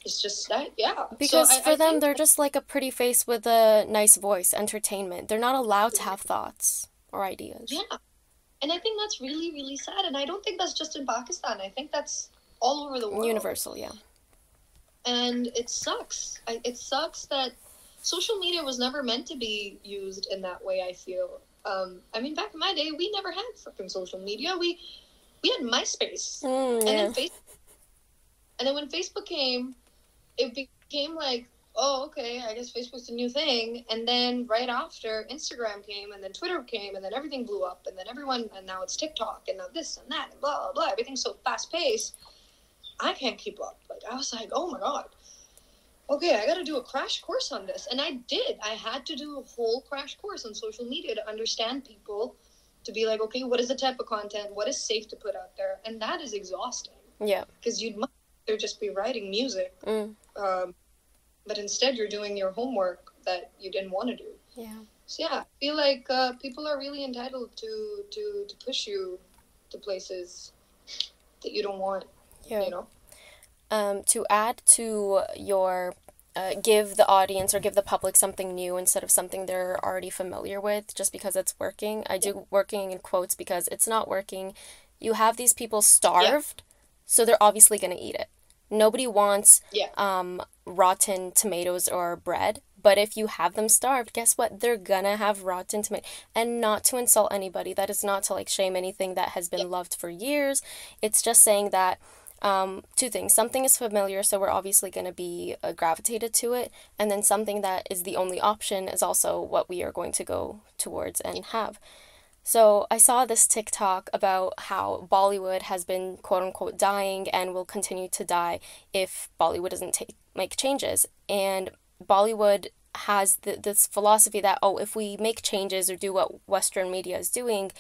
Speaker 2: it's just that yeah
Speaker 1: Because
Speaker 2: So I-
Speaker 1: for
Speaker 2: I
Speaker 1: them,
Speaker 2: think-
Speaker 1: they're just like a pretty face with a nice voice, entertainment. They're not allowed to have thoughts or ideas.
Speaker 2: yeah and i think that's really really sad and i don't think that's just in pakistan i think that's all over the world
Speaker 1: Universal, yeah.
Speaker 2: and it sucks I, it sucks that social media was never meant to be used in that way i feel um i mean back in my day we never had freaking social media we we had myspace
Speaker 1: Mm,
Speaker 2: and then Facebook, and then when Facebook came, it became like, oh, okay, I guess Facebook's a new thing. And then right after, Instagram came, and then Twitter came, and then everything blew up, and then everyone, and now it's TikTok, and now this and that, and blah blah blah. Everything's so fast paced. I can't keep up. Like I was like, oh my god. Okay, I got to do a crash course on this, and I did. I had to do a whole crash course on social media to understand people, to be like, okay, what is the type of content? What is safe to put out there? And that is exhausting.
Speaker 1: Yeah.
Speaker 2: Because you'd much rather just be writing music,
Speaker 1: Mm.
Speaker 2: um, but instead you're doing your homework that you didn't want to do.
Speaker 1: Yeah.
Speaker 2: So yeah, I feel like uh, people are really entitled to to to push you to places that you don't want.
Speaker 1: Yeah.
Speaker 2: You know.
Speaker 1: Um, to add to your uh, give the audience or give the public something new instead of something they're already familiar with just because it's working. I do working in quotes because it's not working. You have these people starved so they're obviously going to eat it. Nobody wants
Speaker 2: Yeah.
Speaker 1: um, rotten tomatoes or bread but if you have them starved guess what? They're gonna have rotten tomato and not to insult anybody that is not to like shame anything that has been loved for years. It's just saying that um, two things something is familiar so we're obviously going to be uh, gravitated to it and then something that is the only option is also what we are going to go towards and have so I saw this TikTok about how Bollywood has been quote unquote dying and will continue to die if Bollywood doesn't take make changes. And Bollywood has th- this philosophy that oh if we make changes or do what Western media is doing,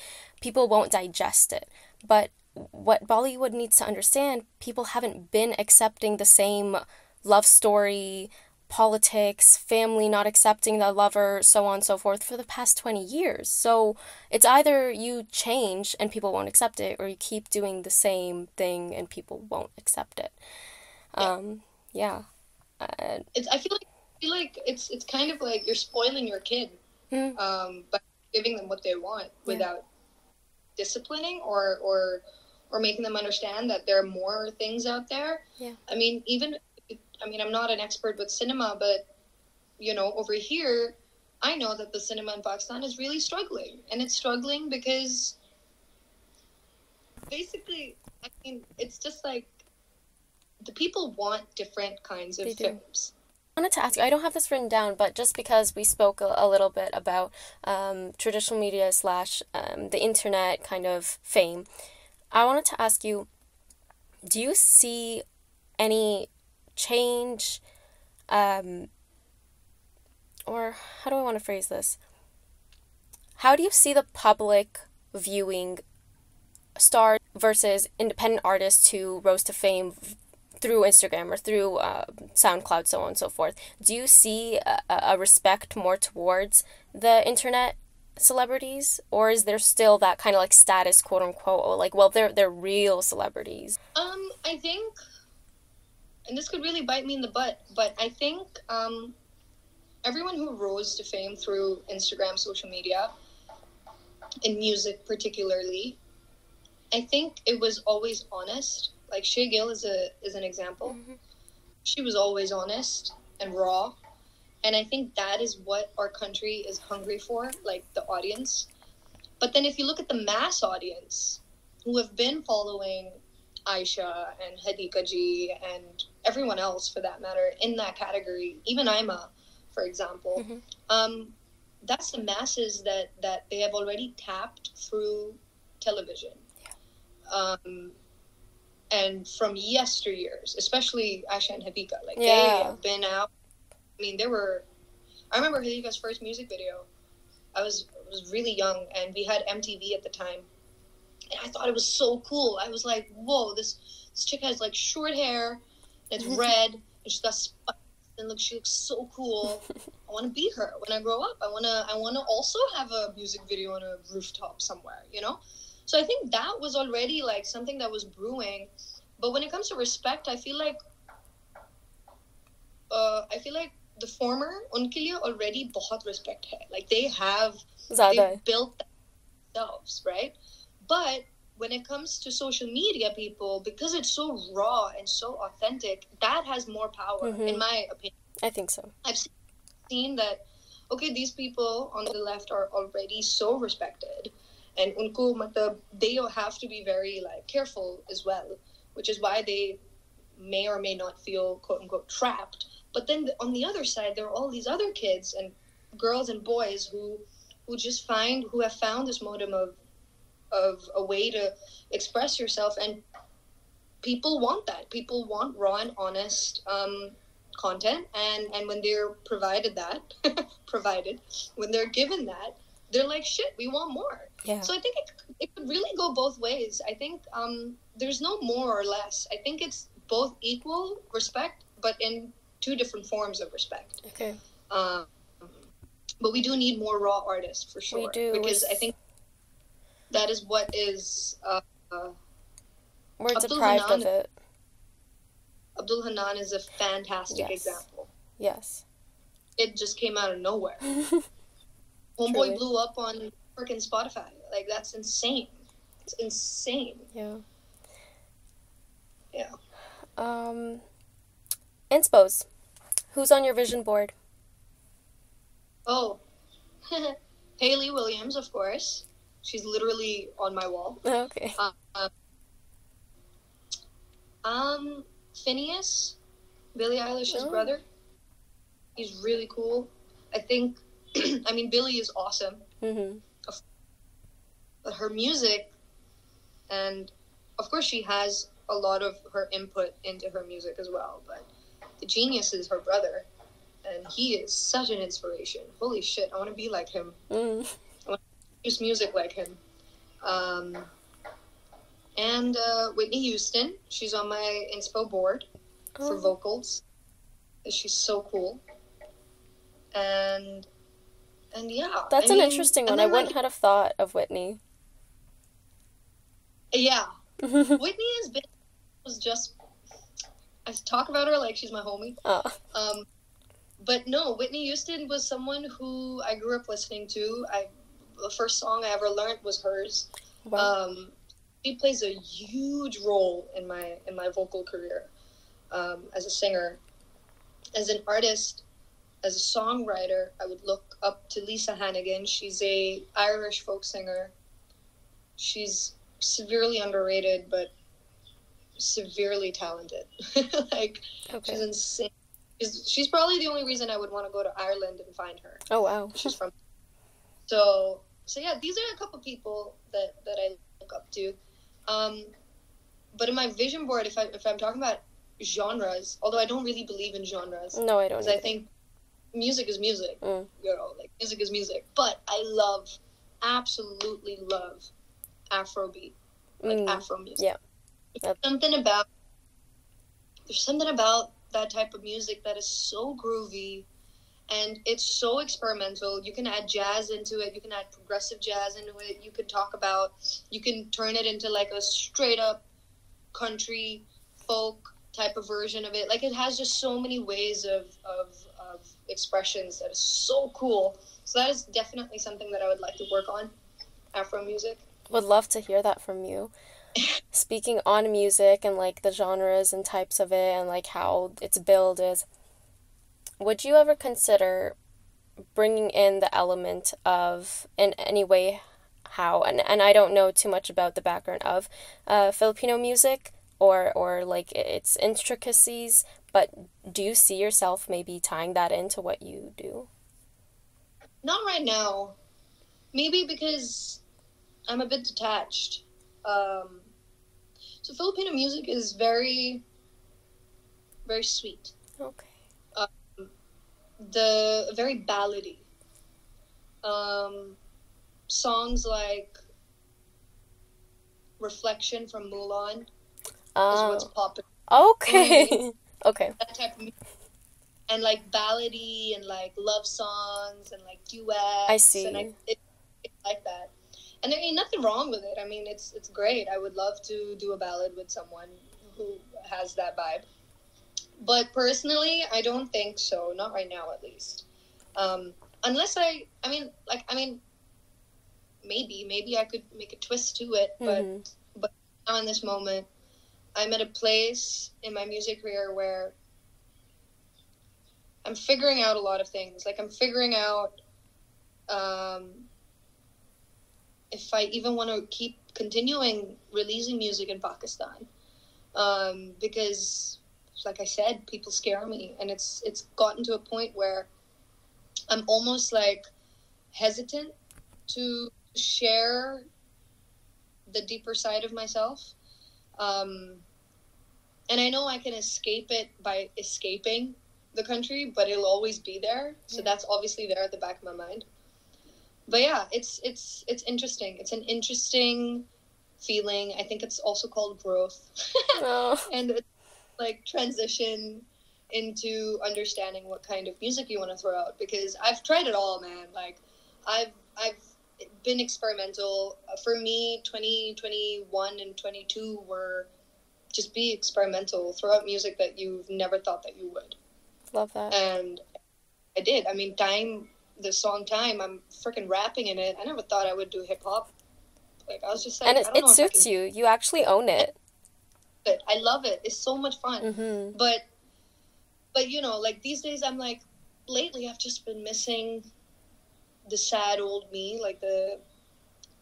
Speaker 1: people won't digest it. But what Bollywood needs to understand, people haven't been accepting the same love story, politics, family not accepting the lover, so on and so forth for the past 20 years. So it's either you change and people won't accept it, or you keep doing the same thing and people won't accept it. Um, yeah. Uh,
Speaker 2: It's. I feel like. I feel like it's. It's kind of like you're spoiling your kid,
Speaker 1: Mm.
Speaker 2: um, by giving them what they want without disciplining or or or making them understand that there are more things out there.
Speaker 1: Yeah.
Speaker 2: I mean, even. I mean, I'm not an expert with cinema, but you know, over here, I know that the cinema in Pakistan is really struggling, and it's struggling because basically, I mean, it's just like the people want different kinds of
Speaker 1: They do.
Speaker 2: films.
Speaker 1: I wanted to ask you, I don't have this written down, but just because we spoke a, a little bit about um, traditional media slash um, the internet kind of fame, I wanted to ask you do you see any change, um, or how do I want to phrase this? How do you see the public viewing stars versus independent artists who rose to fame through Instagram or through uh, SoundCloud, so on and so forth. Do you see a, a respect more towards the internet celebrities, or is there still that kind of like status, quote unquote, or like, well, they're they're real celebrities?
Speaker 2: Um, I think, and this could really bite me in the butt, but I think um, everyone who rose to fame through Instagram, social media, in music particularly, I think it was always honest. Like Shae Gill is a is an example. She was always honest and raw, and I think that is what our country is hungry for, like the audience. But then if you look at the mass audience, who have been following Aisha and Hadiqa Ji and everyone else for that matter in that category, even Aima, for example,
Speaker 1: Mhm.
Speaker 2: um, that's the masses that that they have already tapped through television. Um, and from yesteryears, especially Aisha and Hadiqa, like they have been out. I mean, there were. I remember Hadiqa's first music video. I was was really young, and we had MTV at the time, and I thought it was so cool. I was like, "Whoa, this this chick has like short hair, and it's [LAUGHS] red, and she's got spikes, and look, she looks so cool. I want to be her when I grow up. I wanna I wanna also have a music video on a rooftop somewhere, you know." So I think that was already like something that was brewing. But when it comes to respect, I feel like uh, I feel like the former उनके लिए already बहुत respect है. Like they have
Speaker 1: Zyada.
Speaker 2: they built themselves, right? But when it comes to social media people, because it's so raw and so authentic, that has more power,
Speaker 1: Mhm.
Speaker 2: in my opinion.
Speaker 1: I think so.
Speaker 2: I've seen that, okay, these people on the left are already so respected. And unko, matlab, they have to be very like careful as well, which is why they may or may not feel quote unquote trapped. but then on the other side, there are all these other kids and girls and boys who who just find who have found this modem of of a way to express yourself and people want that. People want raw and honest um, content and and when they're provided that [LAUGHS] provided when they're given that they're like shit we want more.
Speaker 1: Yeah.
Speaker 2: so i think it, it could really go both ways. I think um there's no more or less. I think it's both equal respect but in two different forms of respect
Speaker 1: Okay.
Speaker 2: um but we do need more raw artists for sure We
Speaker 1: do.
Speaker 2: because i think that is what is uh, uh,
Speaker 1: We're
Speaker 2: Abdul
Speaker 1: deprived of it.
Speaker 2: Abdul Hannan is a fantastic
Speaker 1: Yes.
Speaker 2: example
Speaker 1: Yes.
Speaker 2: it just came out of nowhere [LAUGHS] homeboy blew up on freaking spotify like that's insane it's insane
Speaker 1: yeah.
Speaker 2: Yeah.
Speaker 1: Um, Inspos. Who's on your vision board?
Speaker 2: Oh, [LAUGHS] Hayley Williams, of course. She's literally on my wall.
Speaker 1: Okay.
Speaker 2: Um, Finneas, Billie Eilish's
Speaker 1: Oh.
Speaker 2: brother. He's really cool. I think, [CLEARS THROAT] I mean, Billie is awesome,
Speaker 1: Mm-hmm.
Speaker 2: but her music, and of course, she has a lot of her input into her music as well. But the genius is her brother, and he is such an inspiration. Holy shit, I want to be like him.
Speaker 1: Mm.
Speaker 2: produce music like him. Um, and uh, Whitney Houston, she's on my inspo board for
Speaker 1: Oh.
Speaker 2: vocals. She's so cool. And and yeah,
Speaker 1: That's
Speaker 2: I
Speaker 1: an
Speaker 2: mean,
Speaker 1: interesting one. I wouldn't have thought of Whitney.
Speaker 2: yeah, [LAUGHS] Whitney has been was just. I talk about her like she's my homie.
Speaker 1: oh.
Speaker 2: Um, but no, Whitney Houston was someone who I grew up listening to. I the first song I ever learned was hers.
Speaker 1: Wow.
Speaker 2: Um, she plays a huge role in my in my vocal career um, as a singer, as an artist, as a songwriter. I would look up to Lisa Hannigan. She's a Irish folk singer. She's severely underrated, but severely talented. [LAUGHS] like she's insane. She's, she's probably the only reason I would want to go to Ireland and find her
Speaker 1: Oh wow.
Speaker 2: she's from. [LAUGHS] So so yeah, these are a couple people that that I look up to. Um, but in my vision board, if I if I'm talking about genres, although I don't really believe in genres,
Speaker 1: No, I don't.
Speaker 2: because I think music is music.
Speaker 1: Mm.
Speaker 2: You know, like music is music. But I love, absolutely love, Afrobeat, like
Speaker 1: Mm.
Speaker 2: Afro music.
Speaker 1: yeah.
Speaker 2: There's something about there's something about that type of music that is so groovy and it's so experimental. You can add jazz into it, you can add progressive jazz into it, you can talk about you can turn it into like a straight up country folk type of version of it. Like it has just so many ways of of, of expressions that is so cool. So that is definitely something that I would like to work on. Afro music.
Speaker 1: Would love to hear that from you. Speaking on music and like the genres and types of it and like how its build is, would you ever consider bringing in the element of, in any way, how, and, and I don't know too much about the background of uh, Filipino music or, or like its intricacies, but do you see yourself maybe tying that into what you do?
Speaker 2: Not right now. Maybe because I'm a bit detached. Um, so Filipino music is very, very sweet.
Speaker 1: Okay.
Speaker 2: The very ballady. Um, songs like "Reflection" from Mulan is what's
Speaker 1: Oh,
Speaker 2: popular.
Speaker 1: okay. [LAUGHS] okay.
Speaker 2: That type of music. And like ballady and like love songs and like duets.
Speaker 1: I see.
Speaker 2: And I, it, it's like that. And there ain't nothing wrong with it. I mean, it's it's great. I would love to do a ballad with someone who has that vibe. But personally, I don't think so. Not right now, at least. Um, unless I, I mean, like, I mean, maybe, maybe I could make a twist to it. But
Speaker 1: Mhm.
Speaker 2: now in this moment, I'm at a place in my music career where I'm figuring out a lot of things. Like I'm figuring out um, if I even want to keep continuing releasing music in Pakistan, um, because, like I said, people scare me, and it's it's gotten to a point where I'm almost like hesitant to share the deeper side of myself. Um, and I know I can escape it by escaping the country, but it'll always be there. So
Speaker 1: Yeah.
Speaker 2: that's obviously there at the back of my mind. But yeah, it's it's it's interesting. It's an interesting feeling. I think it's also called growth. [LAUGHS]
Speaker 1: Oh.
Speaker 2: and it's like transition into understanding what kind of music you want to throw out because I've tried it all, man. Like I've I've been experimental. Uh, for me, 2021 and 22 were just be experimental, throw out music that you've never thought that you would.
Speaker 1: Love that.
Speaker 2: And I did. I mean, time the song time, I'm freaking rapping in it. I never thought I would do hip hop. Like I was just like,
Speaker 1: and it, it suits
Speaker 2: can
Speaker 1: you. You actually own it.
Speaker 2: I love it. It's so much fun.
Speaker 1: hmm
Speaker 2: but but you know like these days i'm like lately i've just been missing the sad old me like the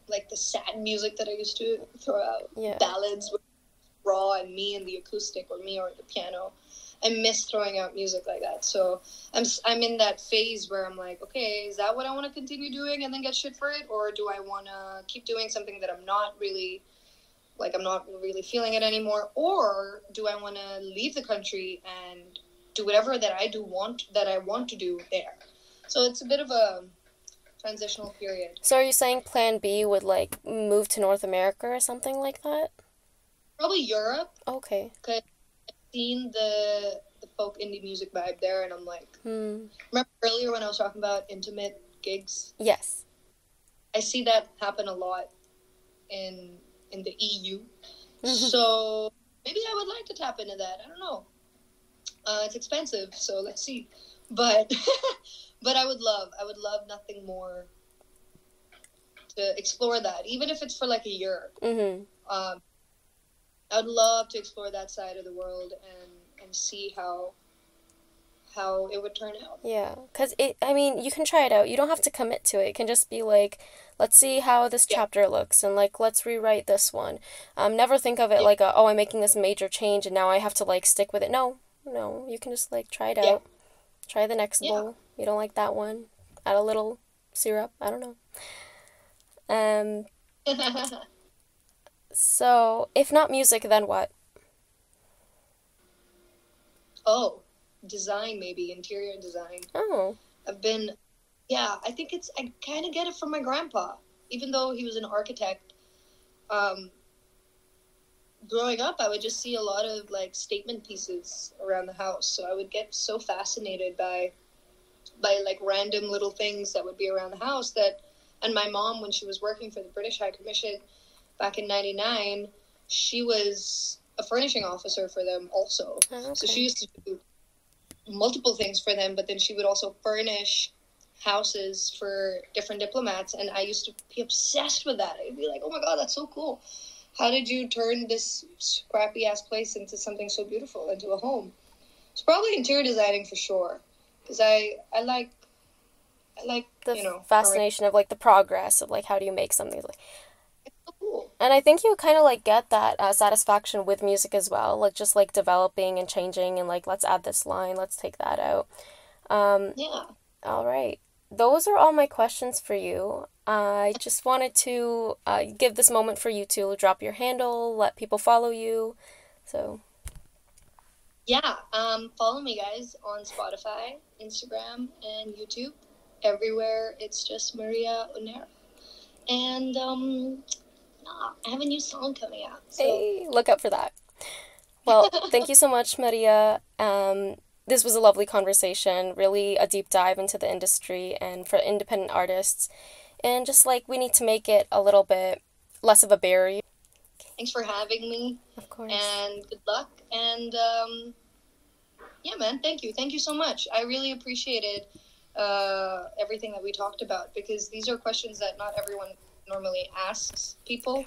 Speaker 2: like the sad music that i used to throw out
Speaker 1: Yeah.
Speaker 2: ballads with raw and me and the acoustic or me or the piano i miss throwing out music like that. So i'm i'm in that phase where i'm like okay is that what i want to continue doing and then get shit for it? Or do i want to keep doing something that i'm not really like i'm not really feeling it anymore? Or do i want to leave the country and do whatever that i do want that i want to do there? So it's a bit of a transitional period.
Speaker 1: So are you saying Plan B would like move to North America or something like that?
Speaker 2: probably europe.
Speaker 1: Okay.
Speaker 2: Seen the the folk indie music vibe there and i'm like
Speaker 1: Hmm.
Speaker 2: remember earlier when i was talking about intimate gigs?
Speaker 1: Yes.
Speaker 2: i see that happen a lot in in the eu
Speaker 1: Mhm.
Speaker 2: so maybe i would like to tap into that. I don't know. Uh, it's expensive so let's see. But [LAUGHS] but i would love i would love nothing more to explore that even if it's for like a year.
Speaker 1: Hmm
Speaker 2: um, I would love to explore that side of the world and and see how how it would turn out.
Speaker 1: Yeah, because it, I mean, you can try it out. You don't have to commit to it. It can just be like, let's see how this
Speaker 2: Yeah.
Speaker 1: chapter looks and like, let's rewrite this one. Um, never think of it
Speaker 2: Yeah.
Speaker 1: like, a, oh, I'm making this major change and now I have to like stick with it. No, no, you can just like try it
Speaker 2: Yeah.
Speaker 1: out. Try the next bowl. You don't like that one. Add a little syrup. I don't know. Um, [LAUGHS] so if not music, then what?
Speaker 2: oh, design maybe interior design.
Speaker 1: Oh,
Speaker 2: I've been, yeah, I think it's I kind of get it from my grandpa, even though he was an architect. Um, growing up, I would just see a lot of like statement pieces around the house, so I would get so fascinated by by like random little things that would be around the house that and my mom when she was working for the British High Commission back in 99 she was a furnishing officer for them also
Speaker 1: oh,
Speaker 2: so she used to do multiple things for them, but then she would also furnish houses for different diplomats. And I used to be obsessed with that. I'd be like, oh my God, that's so cool. How did you turn this scrappy ass place into something so beautiful, into a home? It's probably interior designing for sure. Because I, I like, I like,
Speaker 1: the
Speaker 2: you know,
Speaker 1: fascination of like the progress of like how do you make something like
Speaker 2: It's so cool.
Speaker 1: And I think you kind of like get that uh, satisfaction with music as well, like just like developing and changing and like let's add this line, let's take that out. Um,
Speaker 2: Yeah.
Speaker 1: all right, those are all my questions for you. I just wanted to uh, give this moment for you to drop your handle, let people follow you. So
Speaker 2: Yeah, um, follow me guys on Spotify, Instagram, and YouTube. Everywhere it's just Maria Unera. And um, I have a new song coming out. So
Speaker 1: hey, look out for that. Well, thank you so much, Maria. Um, this was a lovely conversation, really a deep dive into the industry and for independent artists. And just like we need to make it a little bit less of a barrier.
Speaker 2: thanks for having me
Speaker 1: Of course.
Speaker 2: and good luck. And um, yeah, man, thank you. Thank you so much. I really appreciated uh, everything that we talked about because these are questions that not everyone normally asks people.